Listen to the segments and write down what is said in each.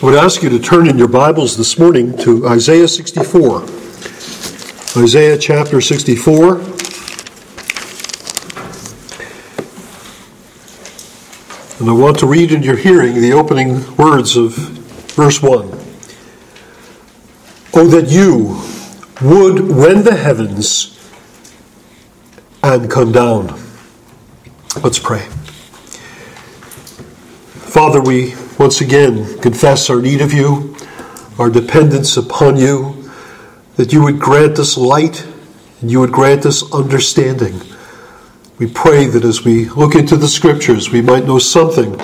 I would ask you to turn in your Bibles this morning to Isaiah 64. Isaiah chapter 64. And I want to read in your hearing the opening words of verse 1. Oh, that you would rend the heavens and come down. Let's pray. Father, we once again confess our need of you, our dependence upon you, that you would grant us light and you would grant us understanding. We pray that as we look into the scriptures, we might know something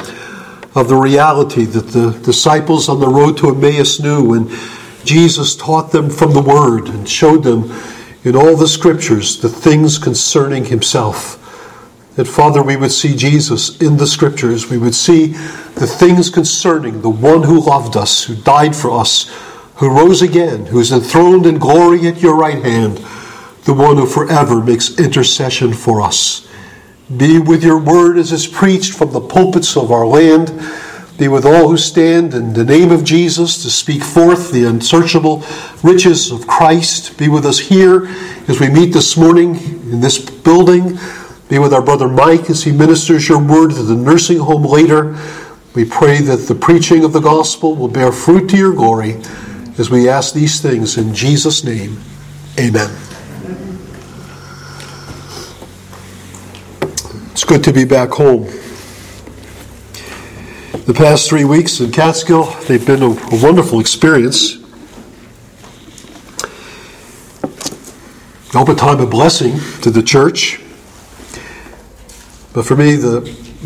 of the reality that the disciples on the road to Emmaus knew when Jesus taught them from the Word and showed them in all the scriptures the things concerning Himself that, Father, we would see Jesus in the scriptures. We would see the things concerning the one who loved us, who died for us, who rose again, who is enthroned in glory at your right hand, the one who forever makes intercession for us. Be with your word as is preached from the pulpits of our land. Be with all who stand in the name of Jesus to speak forth the unsearchable riches of Christ. Be with us here as we meet this morning in this building. Be with our brother Mike as he ministers your word to the nursing home later. We pray that the preaching of the gospel will bear fruit to your glory as we ask these things in Jesus' name. Amen. It's good to be back home. The past three weeks in Catskill, they've been a, a wonderful experience. Open time of blessing to the church. But for me, the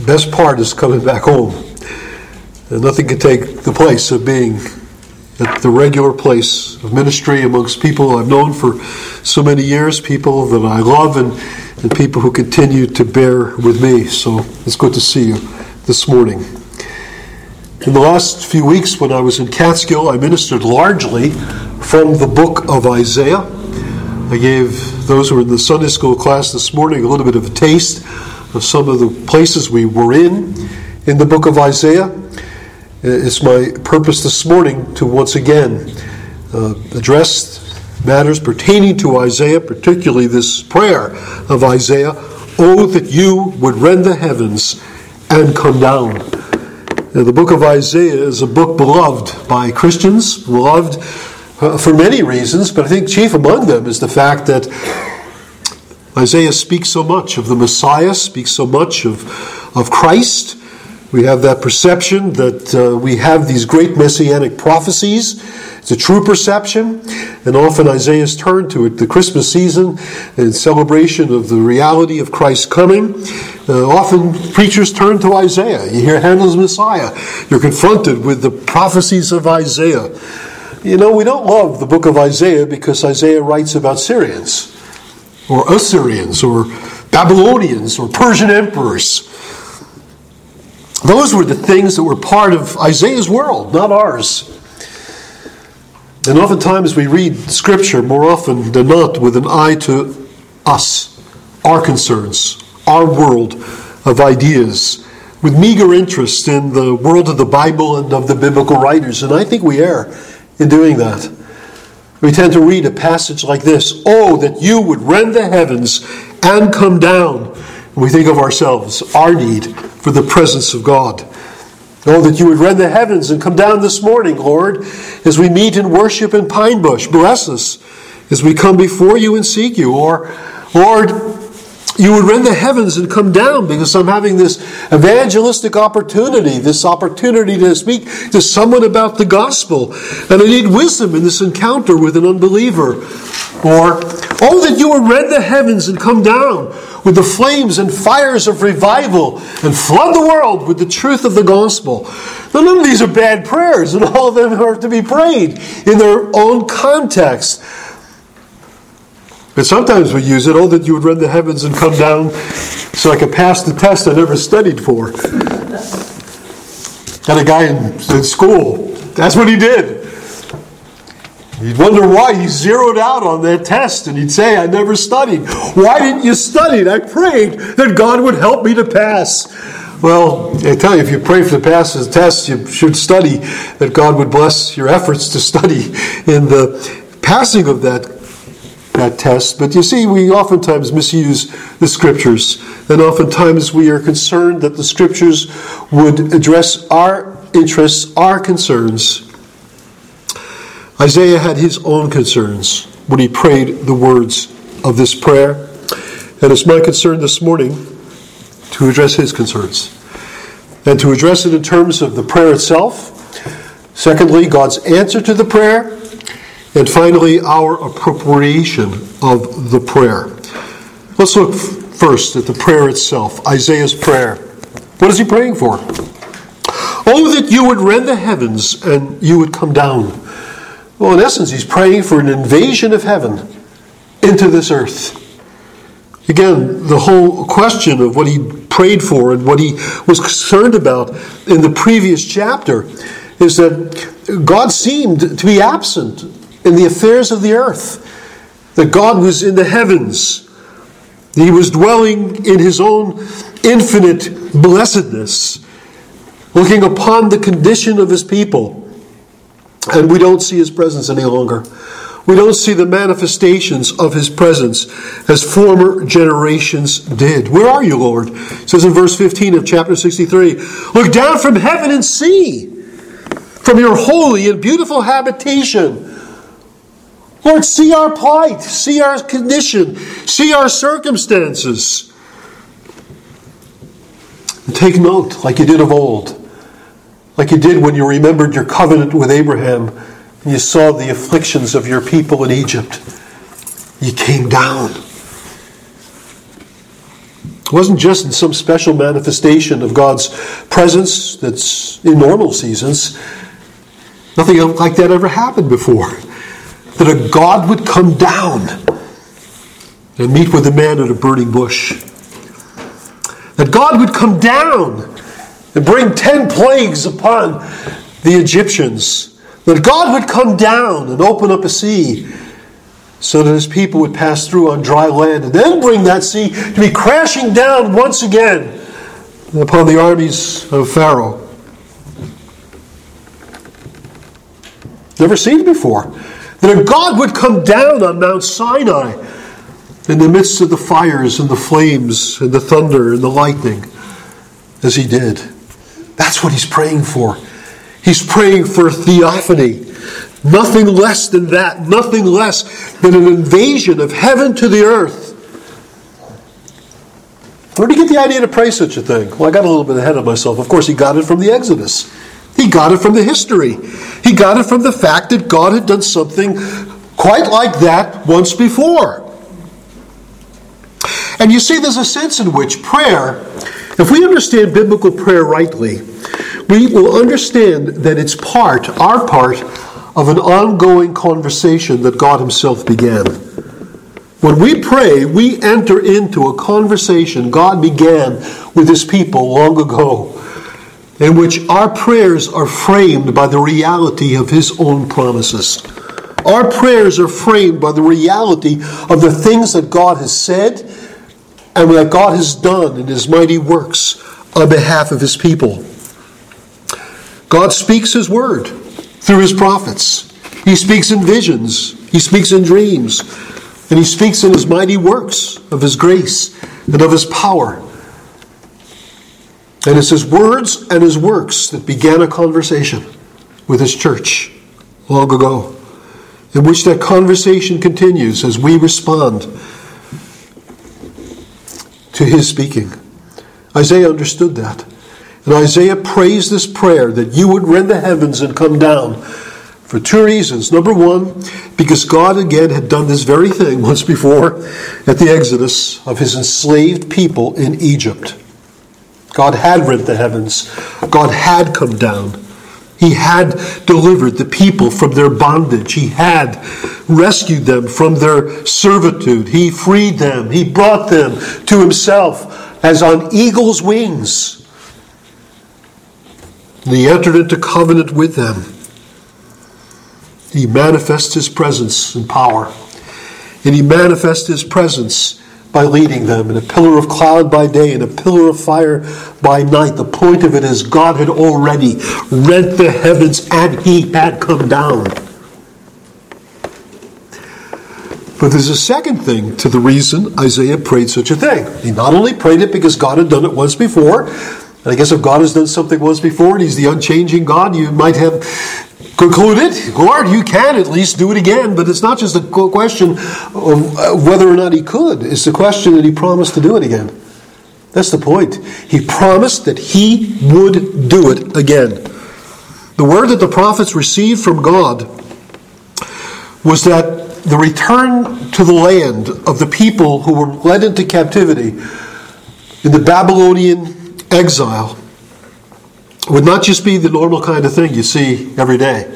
best part is coming back home. And nothing can take the place of being at the regular place of ministry amongst people I've known for so many years, people that I love, and, and people who continue to bear with me. So it's good to see you this morning. In the last few weeks, when I was in Catskill, I ministered largely from the book of Isaiah. I gave those who were in the Sunday school class this morning a little bit of a taste of some of the places we were in in the book of Isaiah. It's my purpose this morning to once again uh, address matters pertaining to Isaiah, particularly this prayer of Isaiah Oh, that you would rend the heavens and come down. Now, the book of Isaiah is a book beloved by Christians, beloved uh, for many reasons, but I think chief among them is the fact that Isaiah speaks so much of the Messiah, speaks so much of, of Christ. We have that perception that uh, we have these great messianic prophecies. It's a true perception, and often Isaiah is turned to it the Christmas season in celebration of the reality of Christ's coming. Uh, often preachers turn to Isaiah. You hear Handel's Messiah. You're confronted with the prophecies of Isaiah. You know, we don't love the book of Isaiah because Isaiah writes about Syrians or Assyrians or Babylonians or Persian emperors. Those were the things that were part of Isaiah's world, not ours. And oftentimes we read Scripture more often than not with an eye to us, our concerns, our world of ideas, with meager interest in the world of the Bible and of the biblical writers. And I think we err in doing that. We tend to read a passage like this Oh, that you would rend the heavens and come down. We think of ourselves, our need for the presence of God. Oh, that you would rend the heavens and come down this morning, Lord, as we meet and worship in Pine Bush. Bless us as we come before you and seek you. Or, Lord, you would rend the heavens and come down because I'm having this evangelistic opportunity, this opportunity to speak to someone about the gospel. And I need wisdom in this encounter with an unbeliever. Or, oh, that you would rend the heavens and come down with the flames and fires of revival and flood the world with the truth of the gospel. Now, none of these are bad prayers, and all of them are to be prayed in their own context. But sometimes we use it, oh, that you would rend the heavens and come down so I could pass the test I never studied for. Had a guy in, in school, that's what he did. You'd wonder why he zeroed out on that test and he'd say, I never studied. Why didn't you study? I prayed that God would help me to pass. Well, I tell you, if you pray for the pass of the test, you should study that God would bless your efforts to study in the passing of that that test. But you see, we oftentimes misuse the scriptures, and oftentimes we are concerned that the scriptures would address our interests, our concerns. Isaiah had his own concerns when he prayed the words of this prayer, and it's my concern this morning to address his concerns and to address it in terms of the prayer itself. Secondly, God's answer to the prayer. And finally, our appropriation of the prayer. Let's look first at the prayer itself Isaiah's prayer. What is he praying for? Oh, that you would rend the heavens and you would come down. Well, in essence, he's praying for an invasion of heaven into this earth. Again, the whole question of what he prayed for and what he was concerned about in the previous chapter is that God seemed to be absent in the affairs of the earth, that God was in the heavens. He was dwelling in his own infinite blessedness, looking upon the condition of his people. And we don't see his presence any longer. We don't see the manifestations of his presence as former generations did. Where are you, Lord? It says in verse 15 of chapter 63 Look down from heaven and see, from your holy and beautiful habitation Lord, see our plight, see our condition, see our circumstances. And take note, like you did of old, like you did when you remembered your covenant with Abraham and you saw the afflictions of your people in Egypt. You came down. It wasn't just in some special manifestation of God's presence that's in normal seasons. Nothing like that ever happened before that a God would come down and meet with a man at a burning bush. That God would come down and bring ten plagues upon the Egyptians. That God would come down and open up a sea so that his people would pass through on dry land and then bring that sea to be crashing down once again upon the armies of Pharaoh. Never seen before that a God would come down on Mount Sinai in the midst of the fires and the flames and the thunder and the lightning, as he did. That's what he's praying for. He's praying for theophany. Nothing less than that. Nothing less than an invasion of heaven to the earth. Where did he get the idea to pray such a thing? Well, I got a little bit ahead of myself. Of course, he got it from the Exodus. He got it from the history. He got it from the fact that God had done something quite like that once before. And you see, there's a sense in which prayer, if we understand biblical prayer rightly, we will understand that it's part, our part, of an ongoing conversation that God Himself began. When we pray, we enter into a conversation God began with His people long ago in which our prayers are framed by the reality of His own promises. Our prayers are framed by the reality of the things that God has said and that God has done in His mighty works on behalf of His people. God speaks His word through His prophets. He speaks in visions, He speaks in dreams, and He speaks in His mighty works of His grace and of His power. And it's his words and his works that began a conversation with his church long ago, in which that conversation continues as we respond to his speaking. Isaiah understood that. And Isaiah prays this prayer that you would rend the heavens and come down for two reasons. Number one, because God again had done this very thing once before at the Exodus of his enslaved people in Egypt. God had rent the heavens. God had come down. He had delivered the people from their bondage. He had rescued them from their servitude. He freed them. He brought them to himself as on eagle's wings. And he entered into covenant with them. He manifests his presence and power. And he manifests his presence by leading them, and a pillar of cloud by day, and a pillar of fire by night. The point of it is God had already rent the heavens and he had come down. But there's a second thing to the reason Isaiah prayed such a thing. He not only prayed it because God had done it once before, and I guess if God has done something once before and He's the unchanging God, you might have concluded, Lord, you can at least do it again. But it's not just a question of uh, whether or not He could, it's the question that He promised to do it again. That's the point. He promised that He would do it again. The word that the prophets received from God was that the return to the land of the people who were led into captivity in the Babylonian exile would not just be the normal kind of thing you see every day.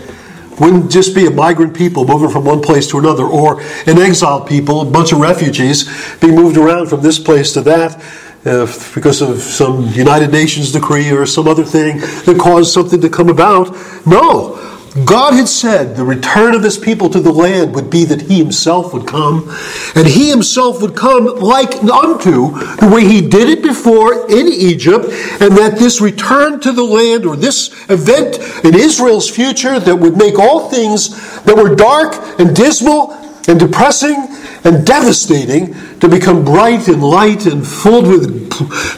Wouldn't just be a migrant people moving from one place to another, or an exiled people, a bunch of refugees being moved around from this place to that uh, because of some United Nations decree or some other thing that caused something to come about. No, God had said the return of his people to the land would be that he himself would come, and he himself would come like unto the way he did it before in Egypt, and that this return to the land or this event in Israel's future that would make all things that were dark and dismal and depressing and devastating to become bright and light and filled with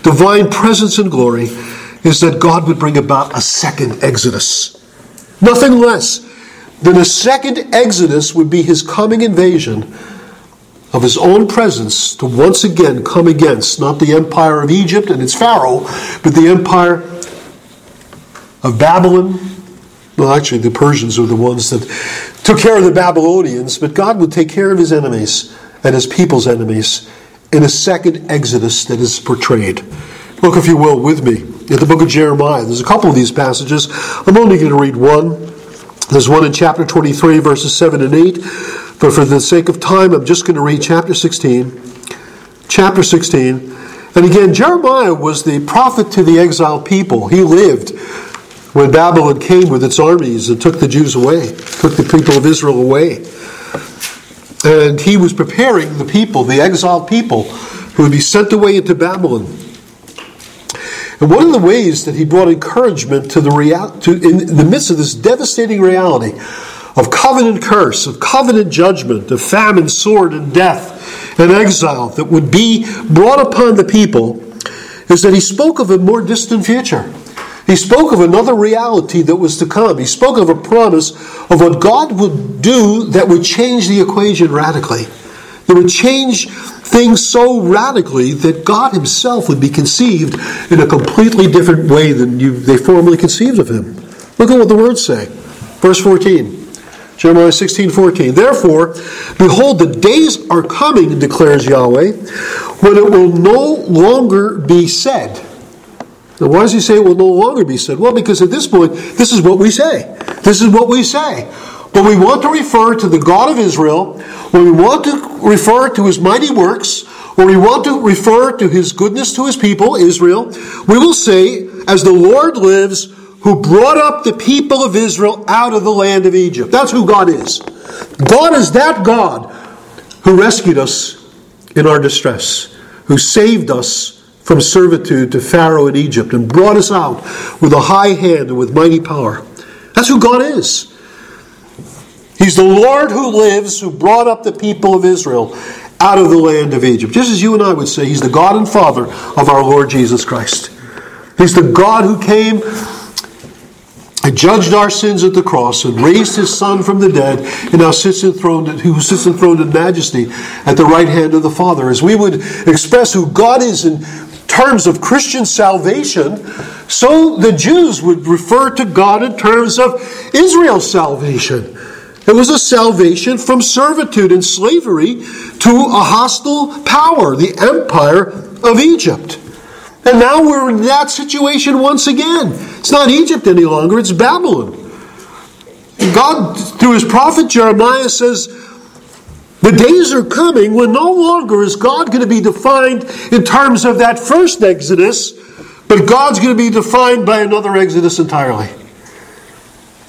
divine presence and glory is that God would bring about a second Exodus. Nothing less than a second Exodus would be his coming invasion of his own presence to once again come against not the empire of Egypt and its Pharaoh, but the empire of Babylon. Well, actually, the Persians were the ones that took care of the Babylonians, but God would take care of his enemies and his people's enemies in a second Exodus that is portrayed. Look, if you will, with me in the book of Jeremiah. There's a couple of these passages. I'm only going to read one. There's one in chapter 23, verses 7 and 8. But for the sake of time, I'm just going to read chapter 16. Chapter 16. And again, Jeremiah was the prophet to the exiled people. He lived when Babylon came with its armies and took the Jews away, took the people of Israel away. And he was preparing the people, the exiled people, who would be sent away into Babylon. And one of the ways that he brought encouragement to the real, to, in the midst of this devastating reality of covenant curse, of covenant judgment, of famine, sword, and death, and exile that would be brought upon the people, is that he spoke of a more distant future. He spoke of another reality that was to come. He spoke of a promise of what God would do that would change the equation radically. That would change things so radically that God Himself would be conceived in a completely different way than you, they formerly conceived of Him. Look at what the words say. Verse 14. Jeremiah 16, 14. Therefore, behold, the days are coming, declares Yahweh, when it will no longer be said. Now, why does he say it will no longer be said? Well, because at this point, this is what we say. This is what we say. But we want to refer to the God of Israel, when we want to refer to his mighty works, when we want to refer to his goodness to his people, Israel, we will say, as the Lord lives, who brought up the people of Israel out of the land of Egypt. That's who God is. God is that God who rescued us in our distress, who saved us from servitude to Pharaoh in Egypt and brought us out with a high hand and with mighty power. That's who God is. He's the Lord who lives, who brought up the people of Israel out of the land of Egypt. Just as you and I would say, He's the God and Father of our Lord Jesus Christ. He's the God who came and judged our sins at the cross and raised his Son from the dead and now sits enthroned, who sits enthroned in majesty at the right hand of the Father. As we would express who God is in terms of Christian salvation, so the Jews would refer to God in terms of Israel's salvation. It was a salvation from servitude and slavery to a hostile power, the empire of Egypt. And now we're in that situation once again. It's not Egypt any longer, it's Babylon. God, through his prophet Jeremiah, says, the days are coming when no longer is God going to be defined in terms of that first Exodus, but God's going to be defined by another Exodus entirely.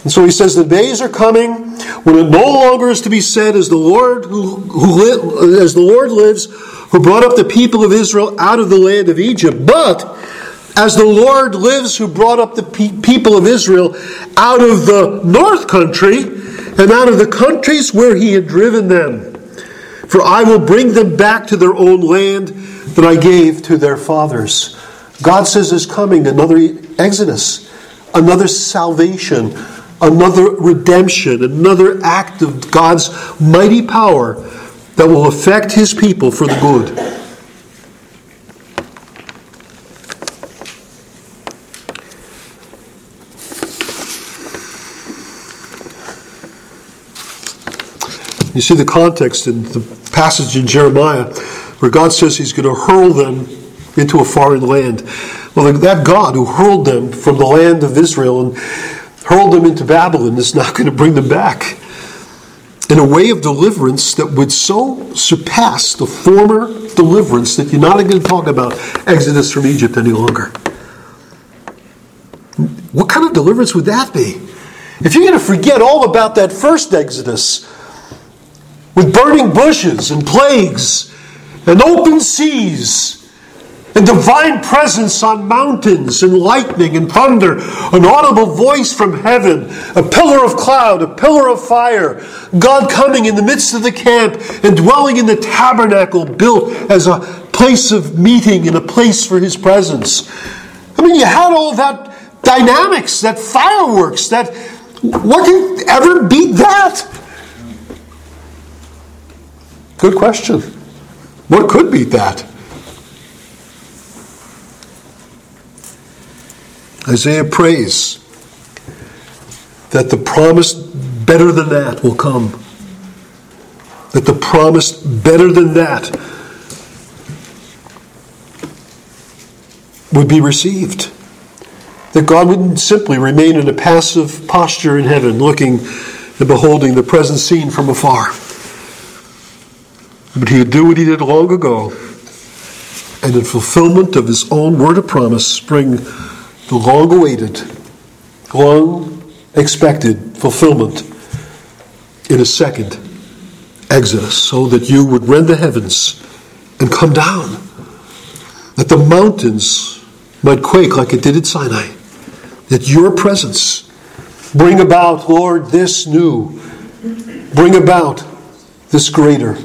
And so he says, the days are coming when it no longer is to be said, as the Lord who, li- as the Lord lives, who brought up the people of Israel out of the land of Egypt, but as the Lord lives, who brought up the pe- people of Israel out of the north country and out of the countries where he had driven them. For I will bring them back to their own land that I gave to their fathers. God says is coming another Exodus, another salvation, another redemption, another act of God's mighty power that will affect his people for the good. You see the context in the passage in Jeremiah where God says he's going to hurl them into a foreign land. Well, that God who hurled them from the land of Israel and hurled them into Babylon is not going to bring them back in a way of deliverance that would so surpass the former deliverance that you're not going to talk about Exodus from Egypt any longer. What kind of deliverance would that be? If you're going to forget all about that first Exodus with burning bushes and plagues and open seas and divine presence on mountains, and lightning and thunder, an audible voice from heaven, a pillar of cloud, a pillar of fire, God coming in the midst of the camp and dwelling in the tabernacle built as a place of meeting and a place for his presence. I mean, you had all that dynamics, that fireworks, that what can ever beat that? Good question. What could beat that? Isaiah prays that the promise better than that will come. That the promise better than that would be received. That God wouldn't simply remain in a passive posture in heaven, looking and beholding the present scene from afar. But he would do what he did long ago, and in fulfillment of his own word of promise, bring the long awaited, long expected fulfillment in a second exodus, so that you would rend the heavens and come down, that the mountains might quake like it did at Sinai, that your presence bring about, Lord, this new, bring about this greater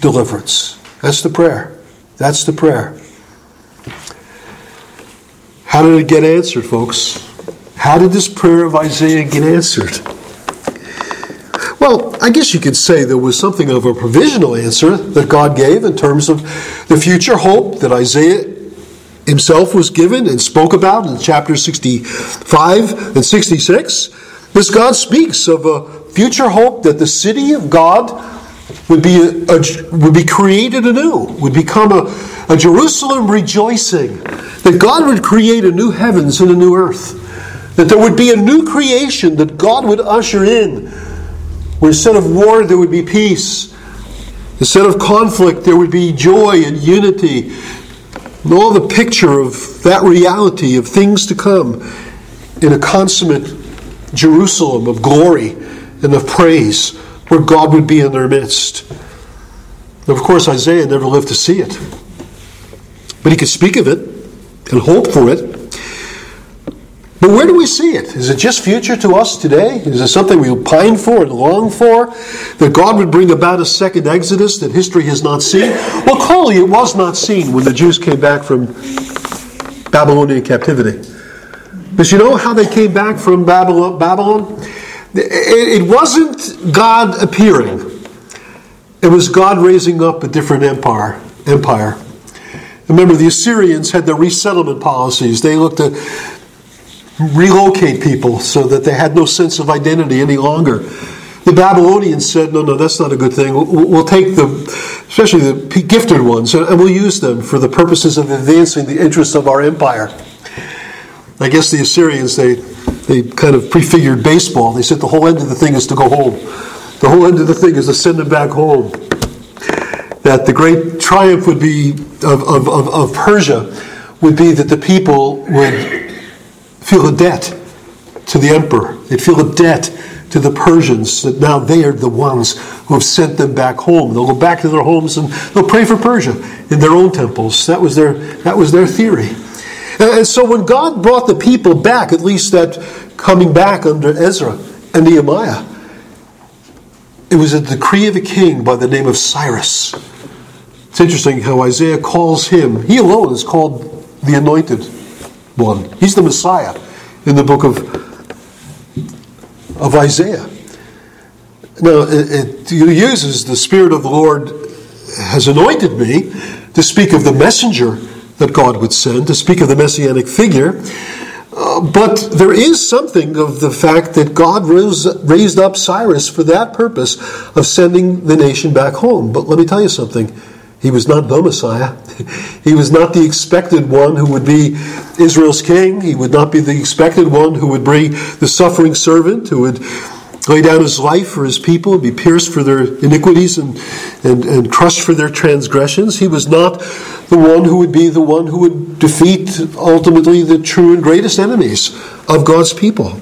deliverance. That's the prayer. That's the prayer. How did it get answered, folks? How did this prayer of Isaiah get answered? Well, I guess you could say there was something of a provisional answer that God gave in terms of the future hope that Isaiah himself was given and spoke about in chapter 65 and 66. This God speaks of a future hope that the city of God would be, a, a, would be created anew, would become a, a Jerusalem rejoicing, that God would create a new heavens and a new earth, that there would be a new creation that God would usher in, where instead of war there would be peace, instead of conflict there would be joy and unity, and all the picture of that reality of things to come in a consummate Jerusalem of glory and of praise where God would be in their midst. of course, Isaiah never lived to see it. But he could speak of it and hope for it. But where do we see it? Is it just future to us today? Is it something we pine for and long for? That God would bring about a second Exodus that history has not seen? Well, clearly it was not seen when the Jews came back from Babylonian captivity. But you know how they came back from Babylon? It wasn't God appearing. It was God raising up a different empire. Empire. Remember, the Assyrians had their resettlement policies. They looked to relocate people so that they had no sense of identity any longer. The Babylonians said, no, no, that's not a good thing. We'll take the, especially the gifted ones, and we'll use them for the purposes of advancing the interests of our empire. I guess the Assyrians, they, they kind of prefigured baseball. They said the whole end of the thing is to go home. The whole end of the thing is to send them back home that the great triumph would be of, of, of, of Persia would be that the people would feel a debt to the emperor. They'd feel a debt to the Persians that now they are the ones who have sent them back home. They'll go back to their homes and they'll pray for Persia in their own temples. That was their, that was their theory. And so when God brought the people back, at least that coming back under Ezra and Nehemiah, it was a decree of a king by the name of Cyrus. It's interesting how Isaiah calls him, he alone is called the anointed one. He's the Messiah in the book of, of Isaiah. Now, it, it uses the Spirit of the Lord has anointed me to speak of the messenger that God would send, to speak of the messianic figure. Uh, but there is something of the fact that God rose, raised up Cyrus for that purpose of sending the nation back home. But let me tell you something. He was not the Messiah. He was not the expected one who would be Israel's king. He would not be the expected one who would bring the suffering servant, who would lay down his life for his people, be pierced for their iniquities and, and, and crushed for their transgressions. He was not the one who would be the one who would defeat ultimately the true and greatest enemies of God's people.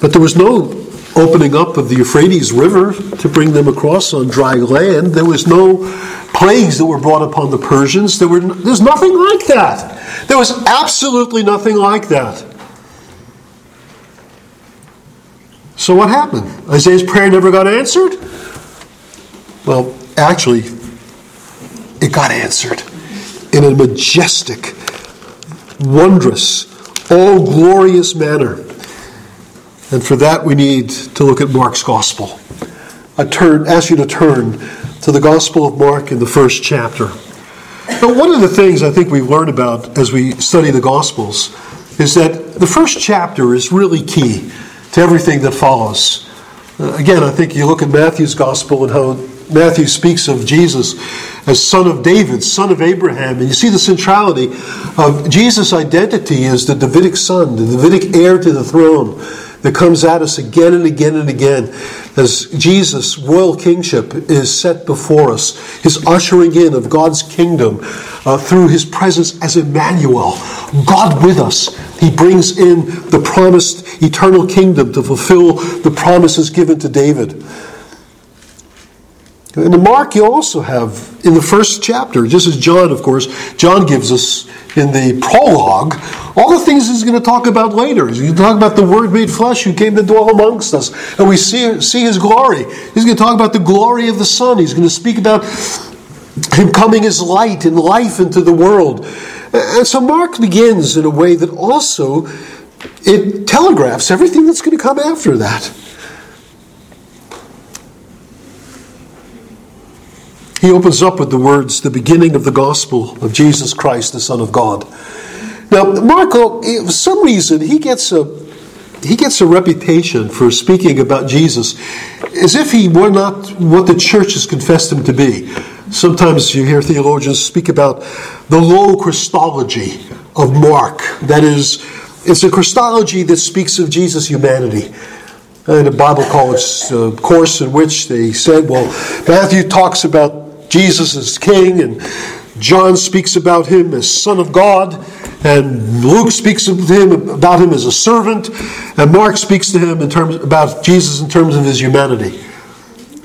But there was no opening up of the Euphrates River to bring them across on dry land. There was no plagues that were brought upon the Persians. There were, there's nothing like that. There was absolutely nothing like that. So what happened? Isaiah's prayer never got answered? Well, actually, it got answered in a majestic, wondrous, all glorious manner. And for that, we need to look at Mark's gospel. I turn, ask you to turn to the Gospel of Mark in the first chapter. Now, one of the things I think we learn about as we study the Gospels is that the first chapter is really key to everything that follows. Uh, again, I think you look at Matthew's gospel and how Matthew speaks of Jesus as son of David, son of Abraham, and you see the centrality of Jesus' identity as the Davidic son, the Davidic heir to the throne that comes at us again and again and again as Jesus' royal kingship is set before us, his ushering in of God's kingdom uh, through his presence as Emmanuel, God with us. He brings in the promised eternal kingdom to fulfill the promises given to David. In the Mark, you also have in the first chapter, just as John, of course, John gives us in the prologue all the things he's going to talk about later. He's going to talk about the Word made flesh who came to dwell amongst us, and we see, see his glory. He's going to talk about the glory of the Son. He's going to speak about him coming as light and life into the world. And so Mark begins in a way that also it telegraphs everything that's going to come after that. He opens up with the words, the beginning of the gospel of Jesus Christ, the Son of God. Now, Mark, oh, for some reason, he gets a he gets a reputation for speaking about Jesus as if he were not what the church has confessed him to be. Sometimes you hear theologians speak about the low Christology of Mark. That is, it's a Christology that speaks of Jesus' humanity. And a Bible college uh, course in which they said, well, Matthew talks about Jesus as king, and John speaks about him as Son of God, and Luke speaks of him about him as a servant, and Mark speaks to him in terms about Jesus in terms of his humanity.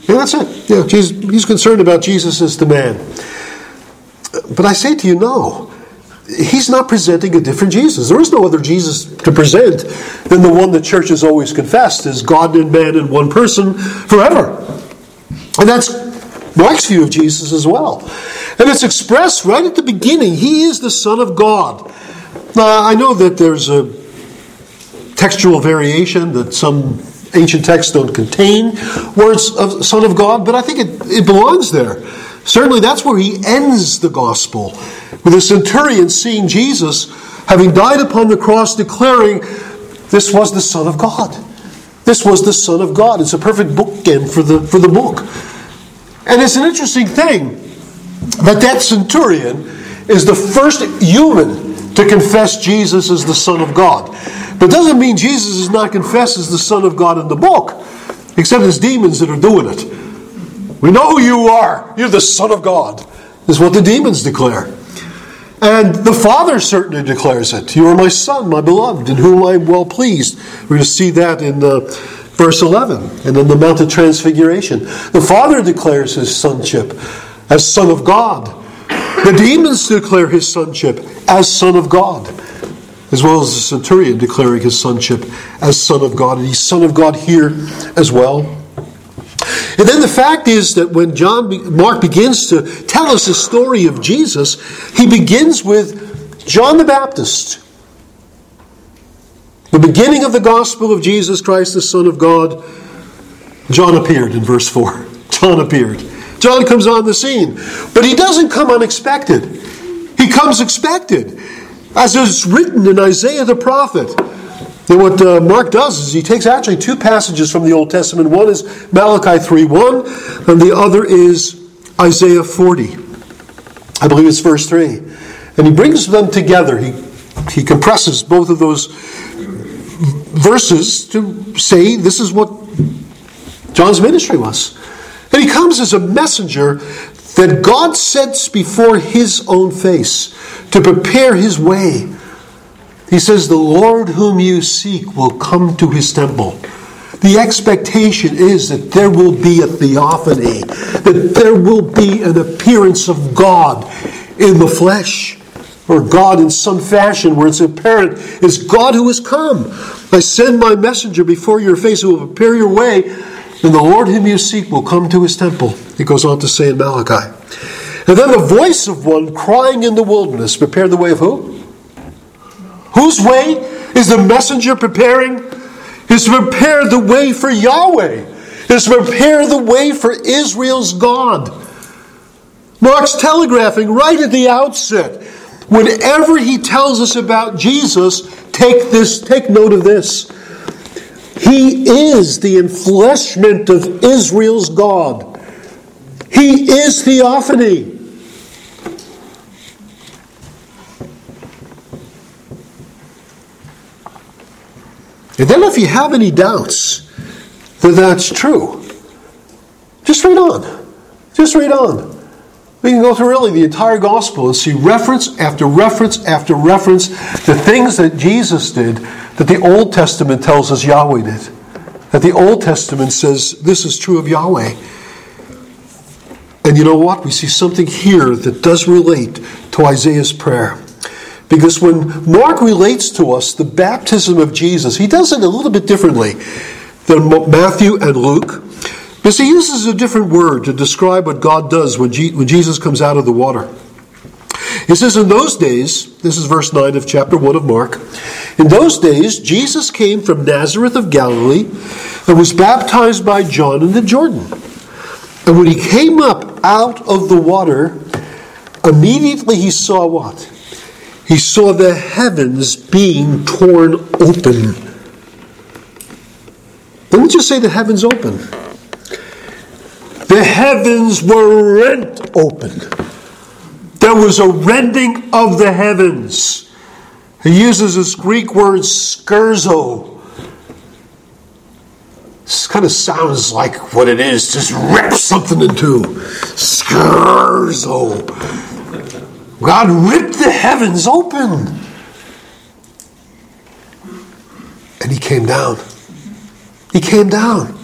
And that's it. Yeah, Jesus, he's concerned about Jesus as the man. But I say to you, no. He's not presenting a different Jesus. There is no other Jesus to present than the one the church has always confessed as God and man in one person forever. And that's Mark's view of Jesus as well. And it's expressed right at the beginning. He is the Son of God. Now, I know that there's a textual variation that some ancient texts don't contain words of Son of God, but I think it, it belongs there. Certainly, that's where he ends the gospel, with the centurion seeing Jesus having died upon the cross, declaring, This was the Son of God. This was the Son of God. It's a perfect bookend for the, for the book. And it's an interesting thing that that centurion is the first human to confess Jesus as the Son of God. It doesn't mean Jesus is not confessed as the Son of God in the book, except it's demons that are doing it. We know who you are. You're the Son of God, is what the demons declare. And the Father certainly declares it. You are my Son, my beloved, in whom I am well pleased. We're going to see that in uh, verse 11 and in the Mount of Transfiguration. The Father declares his sonship as Son of God. The demons declare his sonship as Son of God, as well as the centurion declaring his sonship as Son of God. And he's Son of God here as well. And then the fact is that when John Mark begins to tell us the story of Jesus, he begins with John the Baptist. The beginning of the gospel of Jesus Christ, the Son of God. John appeared in verse 4. John appeared. John comes on the scene. But he doesn't come unexpected, he comes expected. As is written in Isaiah the prophet. And what uh, Mark does is he takes actually two passages from the Old Testament. One is Malachi 3.1, and the other is Isaiah 40. I believe it's verse 3. And he brings them together. He, he compresses both of those verses to say this is what John's ministry was. And he comes as a messenger that God sets before his own face to prepare his way. He says, The Lord whom you seek will come to his temple. The expectation is that there will be a theophany, that there will be an appearance of God in the flesh, or God in some fashion where it's apparent it's God who has come. I send my messenger before your face who will prepare your way, and the Lord whom you seek will come to his temple. He goes on to say in Malachi. And then the voice of one crying in the wilderness, prepare the way of who? Whose way is the messenger preparing? Is to prepare the way for Yahweh, is to prepare the way for Israel's God. Mark's telegraphing right at the outset. Whenever he tells us about Jesus, take this, take note of this. He is the enfleshment of Israel's God. He is theophany. And then, if you have any doubts that that's true, just read on. Just read on. We can go through really the entire gospel and see reference after reference after reference the things that Jesus did that the Old Testament tells us Yahweh did. That the Old Testament says this is true of Yahweh. And you know what? We see something here that does relate to Isaiah's prayer. Because when Mark relates to us the baptism of Jesus, he does it a little bit differently than Matthew and Luke. Because he uses a different word to describe what God does when, when Jesus comes out of the water. He says, In those days, this is verse 9 of chapter 1 of Mark, in those days, Jesus came from Nazareth of Galilee and was baptized by John in the Jordan. And when he came up out of the water, immediately he saw what? he saw the heavens being torn open. Didn't just say the heavens open. The heavens were rent open. There was a rending of the heavens. He uses this Greek word schizo. This kind of sounds like what it is, just rip something in two. Schizo. God ripped the heavens open. And he came down. He came down.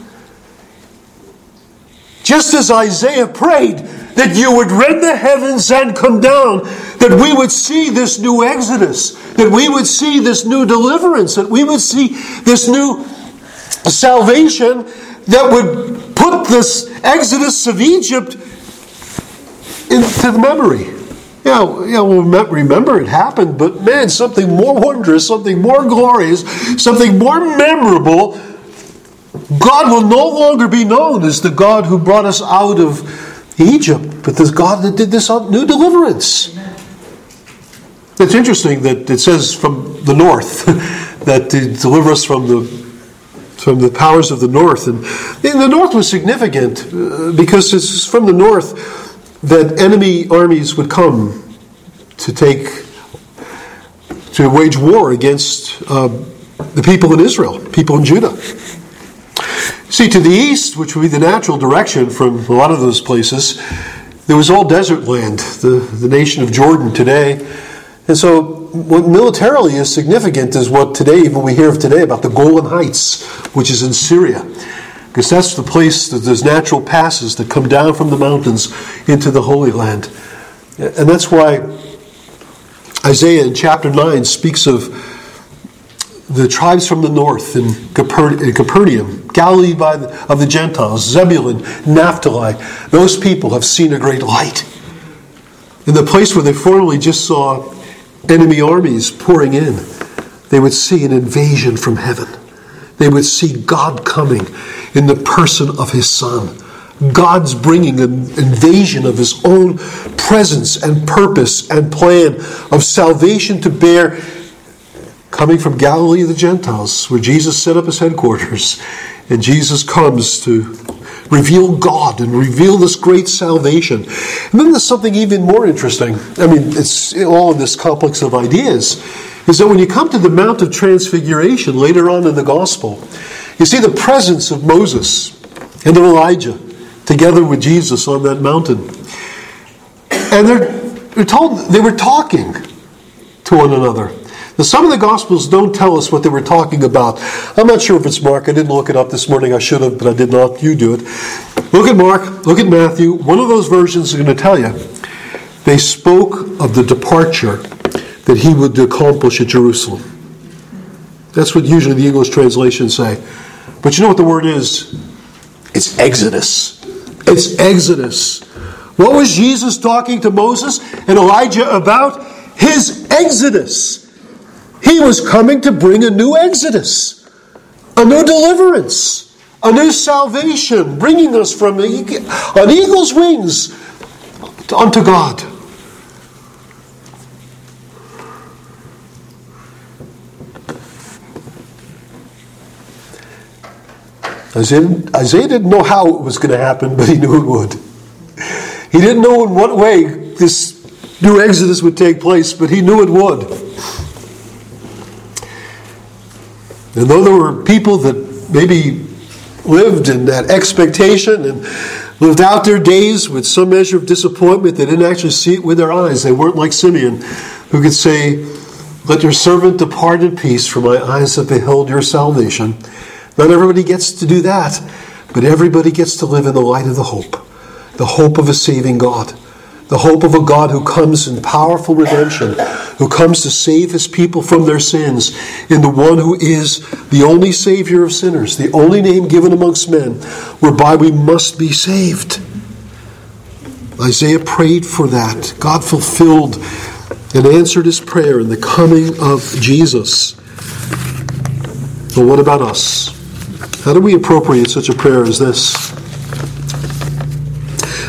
Just as Isaiah prayed that you would rend the heavens and come down, that we would see this new exodus, that we would see this new deliverance, that we would see this new salvation that would put this exodus of Egypt into the memory. Yeah, yeah, we'll remember it happened, but man, something more wondrous, something more glorious, something more memorable. God will no longer be known as the God who brought us out of Egypt, but the God that did this new deliverance. It's interesting that it says from the north that to deliver us from the from the powers of the north, and the north was significant uh, because it's from the north that enemy armies would come to take to wage war against uh, the people in Israel, people in Judah. See, to the east, which would be the natural direction from a lot of those places, there was all desert land, the, the nation of Jordan today. And so, what militarily is significant is what today, even we hear of today, about the Golan Heights, which is in Syria. Because that's the place that there's natural passes that come down from the mountains into the Holy Land. And that's why Isaiah in chapter 9 speaks of the tribes from the north in, Capernaum, Galilee the, of the Gentiles, Zebulun, Naphtali. Those people have seen a great light. In the place where they formerly just saw enemy armies pouring in, they would see an invasion from heaven. They would see God coming in the person of his Son. God's bringing an invasion of his own presence and purpose and plan of salvation to bear coming from Galilee of the Gentiles, where Jesus set up his headquarters. And Jesus comes to reveal God and reveal this great salvation. And then there's something even more interesting. I mean, it's all in this complex of ideas. Is that when you come to the Mount of Transfiguration later on in the Gospel, you see the presence of Moses and of Elijah together with Jesus on that mountain. And they're, they're told they were talking to one another. Now, some of the Gospels don't tell us what they were talking about. I'm not sure if it's Mark. I didn't look it up this morning. I should have, but I did not. You do it. Look at Mark, look at Matthew. One of those versions is going to tell you. They spoke of the departure that he would accomplish at Jerusalem. That's what usually the English translations say. But you know what the word is? It's Exodus. It's Exodus. What was Jesus talking to Moses and Elijah about? His Exodus. He was coming to bring a new exodus, a new deliverance, a new salvation, bringing us from on eagle's wings unto God. Isaiah, Isaiah didn't know how it was going to happen, but he knew it would. He didn't know in what way this new exodus would take place, but he knew it would. And though there were people that maybe lived in that expectation and lived out their days with some measure of disappointment, they didn't actually see it with their eyes. They weren't like Simeon, who could say, Let your servant depart in peace, for my eyes have beheld your salvation. Not everybody gets to do that, but everybody gets to live in the light of the hope the hope of a saving God the hope of a God who comes in powerful redemption, who comes to save his people from their sins, in the one who is the only Savior of sinners, the only name given amongst men whereby we must be saved. Isaiah prayed for that. God fulfilled and answered his prayer in the coming of Jesus. But what about us? How do we appropriate such a prayer as this?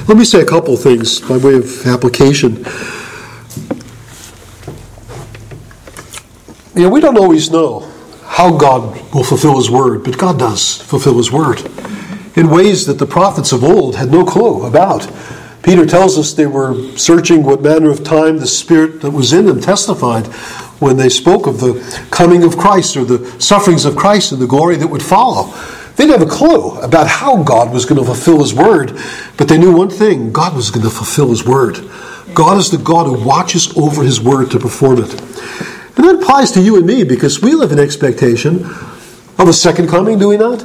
Let me say a couple things by way of application. You know, we don't always know how God will fulfill His word, but God does fulfill His word in ways that the prophets of old had no clue about. Peter tells us they were searching what manner of time the Spirit that was in them testified when they spoke of the coming of Christ or the sufferings of Christ and the glory that would follow. They didn't have a clue about how God was going to fulfill His word, but they knew one thing God was going to fulfill His word. God is the God who watches over His word to perform it. And that applies to you and me because we live in expectation of a second coming, do we not?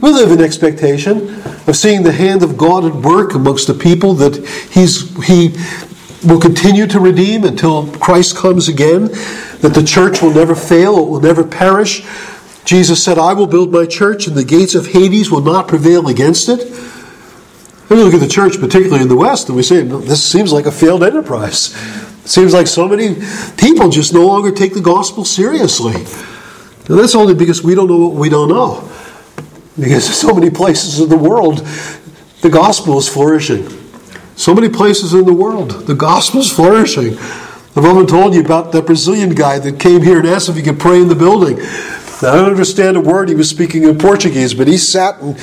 We live in expectation of seeing the hand of God at work amongst the people that He's He will continue to redeem until Christ comes again, that the church will never fail, it will never perish, Jesus said, I will build my church, and the gates of Hades will not prevail against it. And we look at the church, particularly in the West, and we say, this seems like a failed enterprise. It seems like so many people just no longer take the gospel seriously. And that's only because we don't know what we don't know. Because so many places in the world, the gospel is flourishing. So many places in the world, the gospel is flourishing. I've often told you about that Brazilian guy that came here and asked if he could pray in the building. Now, I don't understand a word he was speaking in Portuguese, but he sat and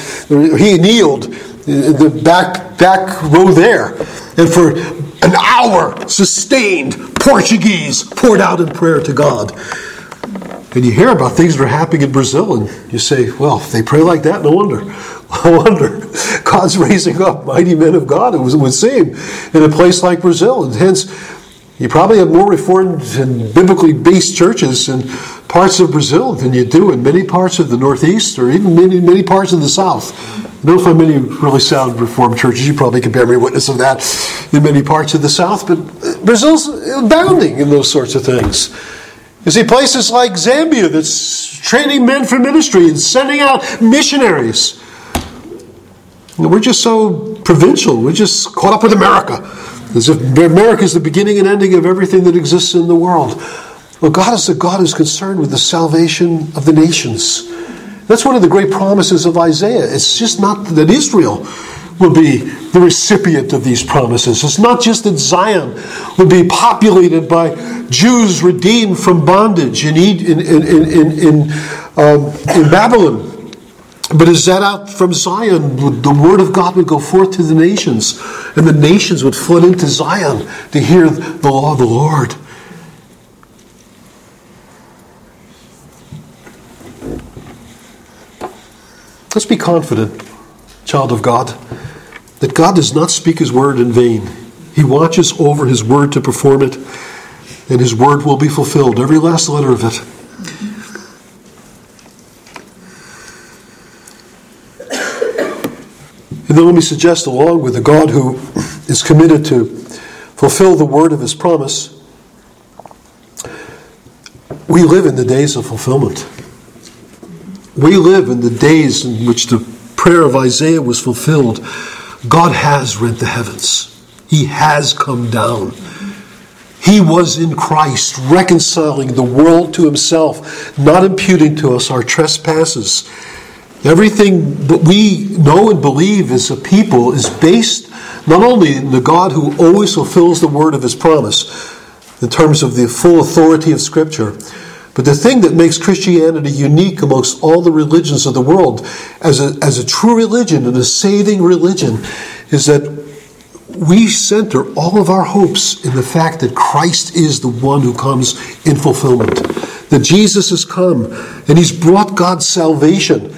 he kneeled in the back, back row there. And for an hour, sustained Portuguese poured out in prayer to God. And you hear about things that are happening in Brazil, and you say, well, if they pray like that, no wonder. No wonder. God's raising up mighty men of God, it would seem, in a place like Brazil. And hence, you probably have more reformed and biblically based churches in parts of Brazil than you do in many parts of the Northeast or even many, many parts of the South. I don't find many really sound reformed churches. You probably can bear me witness of that in many parts of the South, but Brazil's abounding in those sorts of things. You see places like Zambia that's training men for ministry and sending out missionaries. We're just so provincial. We're just caught up with America. As if America is the beginning and ending of everything that exists in the world. Well, God is a God who's concerned with the salvation of the nations. That's one of the great promises of Isaiah. It's just not that Israel will be the recipient of these promises. It's not just that Zion will be populated by Jews redeemed from bondage in, in, in, in, in, um, in Babylon. But is that out from Zion, the word of God would go forth to the nations, and the nations would flood into Zion to hear the law of the Lord. Let's be confident, child of God, that God does not speak his word in vain. He watches over his word to perform it, and his word will be fulfilled, every last letter of it. And let me suggest, along with the God who is committed to fulfill the word of his promise, we live in the days of fulfillment. We live in the days in which the prayer of Isaiah was fulfilled. God has rent the heavens, He has come down. He was in Christ, reconciling the world to Himself, not imputing to us our trespasses. Everything that we know and believe as a people is based not only in the God who always fulfills the word of His promise, in terms of the full authority of Scripture, but the thing that makes Christianity unique amongst all the religions of the world as a, as a true religion and a saving religion is that we center all of our hopes in the fact that Christ is the one who comes in fulfillment. That Jesus has come and he's brought God's salvation.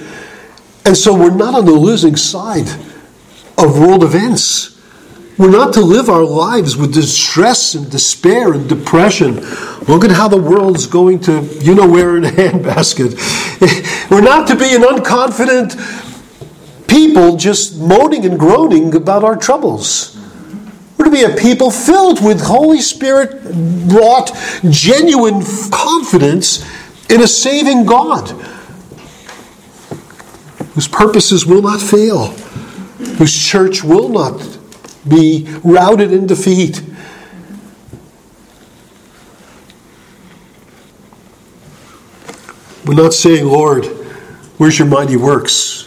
And so we're not on the losing side of world events. We're not to live our lives with distress and despair and depression. Look at how the world's going to, you know where in a handbasket. We're not to be an unconfident people just moaning and groaning about our troubles. We're to be a people filled with Holy Spirit wrought genuine confidence in a saving God whose purposes will not fail, whose church will not be routed in defeat. We're not saying, Lord, where's your mighty works?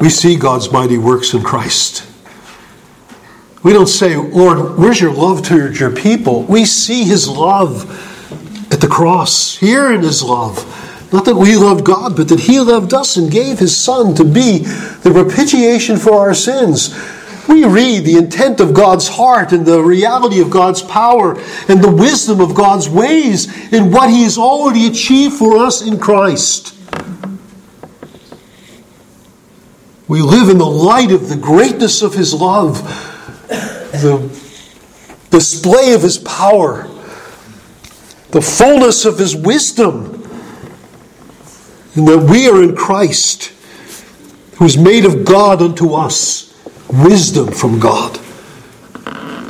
We see God's mighty works in Christ. We don't say, Lord, where's your love towards your people? We see his love at the cross, here in his love. Not that we loved God, but that he loved us and gave his Son to be the propitiation for our sins we read the intent of God's heart and the reality of God's power and the wisdom of God's ways in what He has already achieved for us in Christ. We live in the light of the greatness of His love, the display of His power, the fullness of His wisdom, that we are in Christ, who is made of God unto us wisdom from God,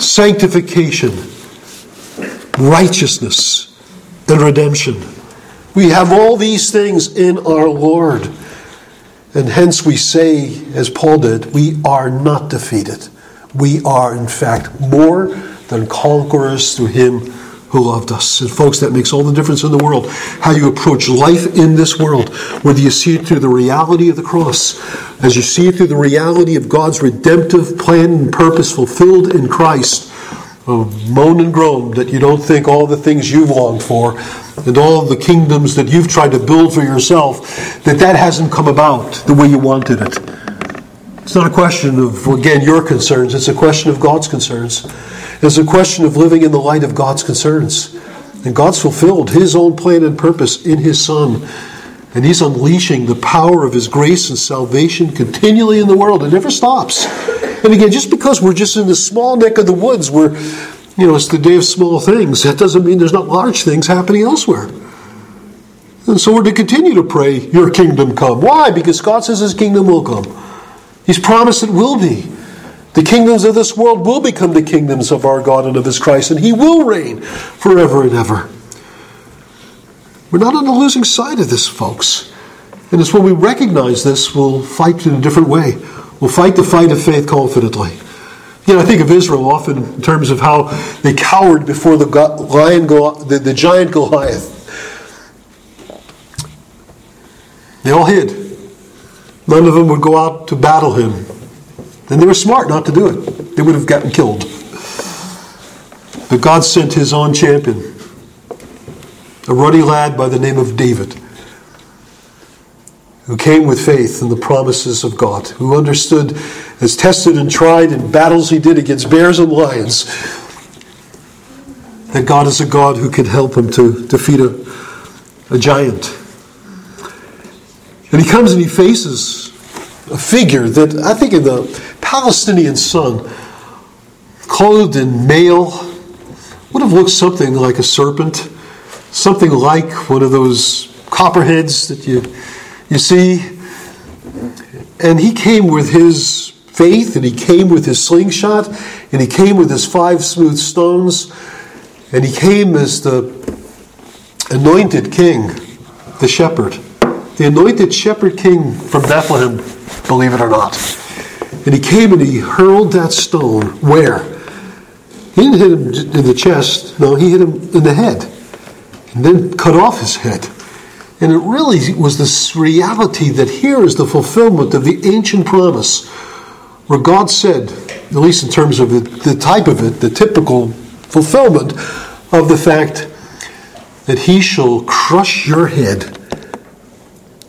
sanctification, righteousness, and redemption. We have all these things in our Lord. And hence we say, as Paul did, we are not defeated. We are, in fact, more than conquerors through him who loved us. And folks, that makes all the difference in the world. How you approach life in this world, whether you see it through the reality of the cross, as you see it through the reality of God's redemptive plan and purpose fulfilled in Christ. moan and groan that you don't think all the things you've longed for and all the kingdoms that you've tried to build for yourself, that that hasn't come about the way you wanted it. It's not a question of, again, your concerns, it's a question of God's concerns. It's a question of living in the light of God's concerns. And God's fulfilled His own plan and purpose in His Son. And He's unleashing the power of His grace and salvation continually in the world. It never stops. And again, just because we're just in the small neck of the woods where, you know, it's the day of small things, that doesn't mean there's not large things happening elsewhere. And so we're to continue to pray, Your kingdom come. Why? Because God says His kingdom will come. He's promised it will be. The kingdoms of this world will become the kingdoms of our God and of His Christ, and He will reign forever and ever. We're not on the losing side of this, folks. And it's when we recognize this, we'll fight in a different way. We'll fight the fight of faith confidently. You know, I think of Israel often in terms of how they cowered before the lion, the, the giant Goliath. They all hid. None of them would go out to battle him. And they were smart not to do it. They would have gotten killed. But God sent his own champion, a ruddy lad by the name of David, who came with faith in the promises of God, who understood, as tested and tried in battles he did against bears and lions, that God is a God who can help him to defeat a, a giant. And he comes and he faces a figure that I think in the Palestinian sun, clothed in mail, would have looked something like a serpent, something like one of those copperheads that you, you see. And he came with his faith, and he came with his slingshot, and he came with his five smooth stones, and he came as the anointed king, the shepherd the anointed shepherd king from Bethlehem, believe it or not. And he came and he hurled that stone where? He didn't hit him in the chest, no, he hit him in the head. And then cut off his head. And it really was this reality that here is the fulfillment of the ancient promise, where God said, at least in terms of the, the type of it, the typical fulfillment of the fact that he shall crush your head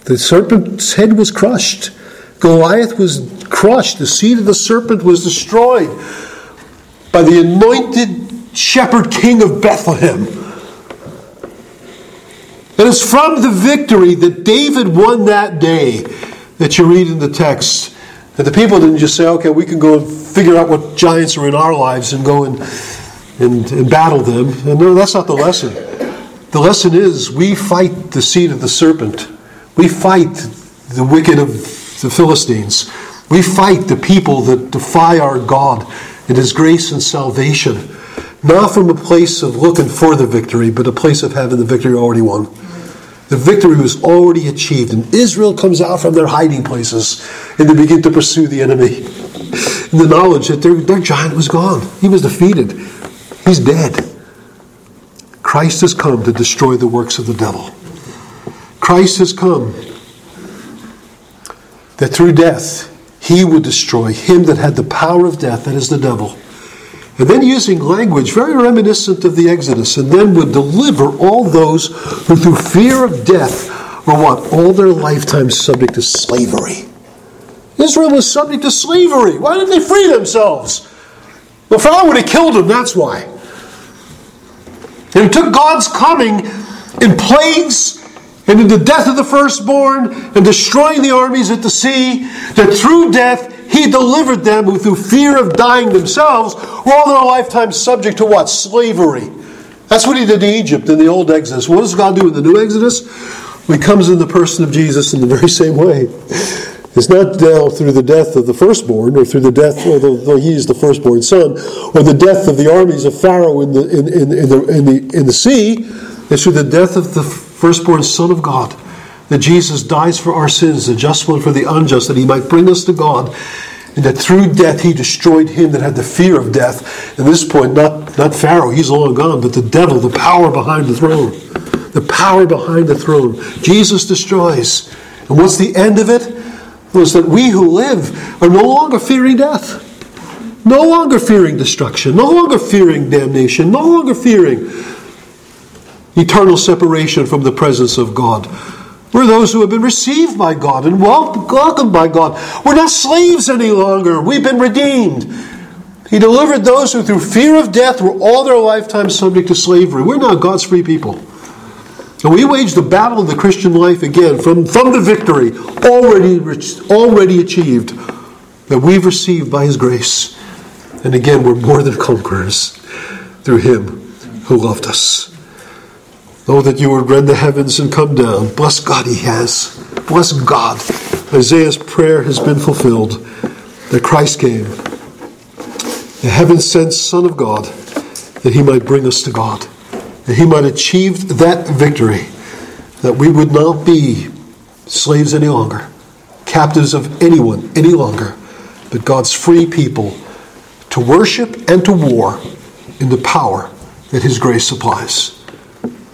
the serpent's head was crushed. Goliath was crushed. The seed of the serpent was destroyed by the anointed shepherd king of Bethlehem. It's from the victory that David won that day that you read in the text. That the people didn't just say, okay, we can go and figure out what giants are in our lives and go and, and, and battle them. And no, that's not the lesson. The lesson is we fight the seed of the serpent we fight the wicked of the Philistines. We fight the people that defy our God and His grace and salvation. Not from a place of looking for the victory, but a place of having the victory already won. The victory was already achieved, and Israel comes out from their hiding places and they begin to pursue the enemy. In the knowledge that their, their giant was gone, he was defeated, he's dead. Christ has come to destroy the works of the devil. Christ has come that through death he would destroy him that had the power of death, that is the devil. And then using language very reminiscent of the Exodus, and then would deliver all those who through fear of death were what? All their lifetime subject to slavery. Israel was subject to slavery. Why didn't they free themselves? The Pharaoh would have killed them, that's why. And it took God's coming in plagues and in the death of the firstborn and destroying the armies at the sea, that through death he delivered them who through fear of dying themselves were all their lifetime subject to what? Slavery. That's what he did to Egypt in the old Exodus. What does God do in the new Exodus? He comes in the person of Jesus in the very same way. It's not now through the death of the firstborn, or through the death, although he is the firstborn son, or the death of the armies of Pharaoh in the, in, in, in the, in, the, in the sea. It's through the death of the firstborn Son of God, that Jesus dies for our sins, the just one for the unjust, that he might bring us to God, and that through death he destroyed him that had the fear of death. At this point, not, not Pharaoh, he's long gone, but the devil, the power behind the throne. The power behind the throne. Jesus destroys. And what's the end of it? Was that we who live are no longer fearing death. No longer fearing destruction, no longer fearing damnation, no longer fearing eternal separation from the presence of God. We're those who have been received by God and welcomed by God. We're not slaves any longer. We've been redeemed. He delivered those who, through fear of death, were all their lifetime subject to slavery. We're now God's free people. And we wage the battle of the Christian life again from, from the victory already, already achieved that we've received by His grace. And again, we're more than conquerors through Him who loved us. Oh, that you would rend the heavens and come down. Bless God, He has. Bless God. Isaiah's prayer has been fulfilled that Christ came, the heaven sent Son of God, that He might bring us to God that he might achieve that victory, that we would not be slaves any longer, captives of anyone any longer, but God's free people to worship and to war in the power that his grace supplies.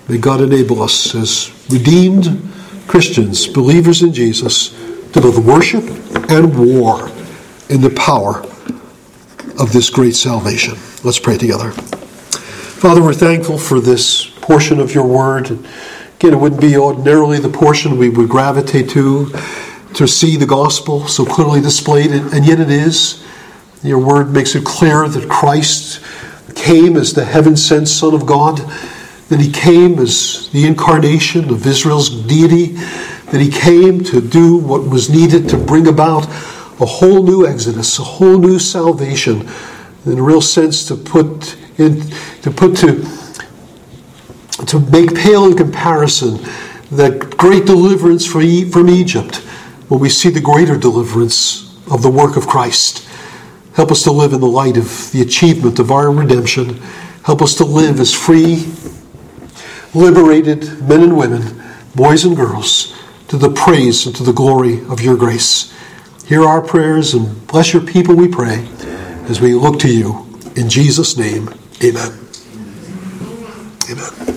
May God enable us as redeemed Christians, believers in Jesus, to both worship and war in the power of this great salvation. Let's pray together. Father, we're thankful for this portion of your word. Again, it wouldn't be ordinarily the portion we would gravitate to to see the gospel so clearly displayed, and yet it is. Your word makes it clear that Christ came as the heaven sent Son of God, that he came as the incarnation of Israel's deity, that he came to do what was needed to bring about a whole new exodus, a whole new salvation, in a real sense to put in, to put to to make pale in comparison that great deliverance from Egypt when we see the greater deliverance of the work of Christ. Help us to live in the light of the achievement of our redemption. Help us to live as free, liberated men and women, boys and girls, to the praise and to the glory of your grace. Hear our prayers and bless your people, we pray, as we look to you. In Jesus' name, amen. Amen.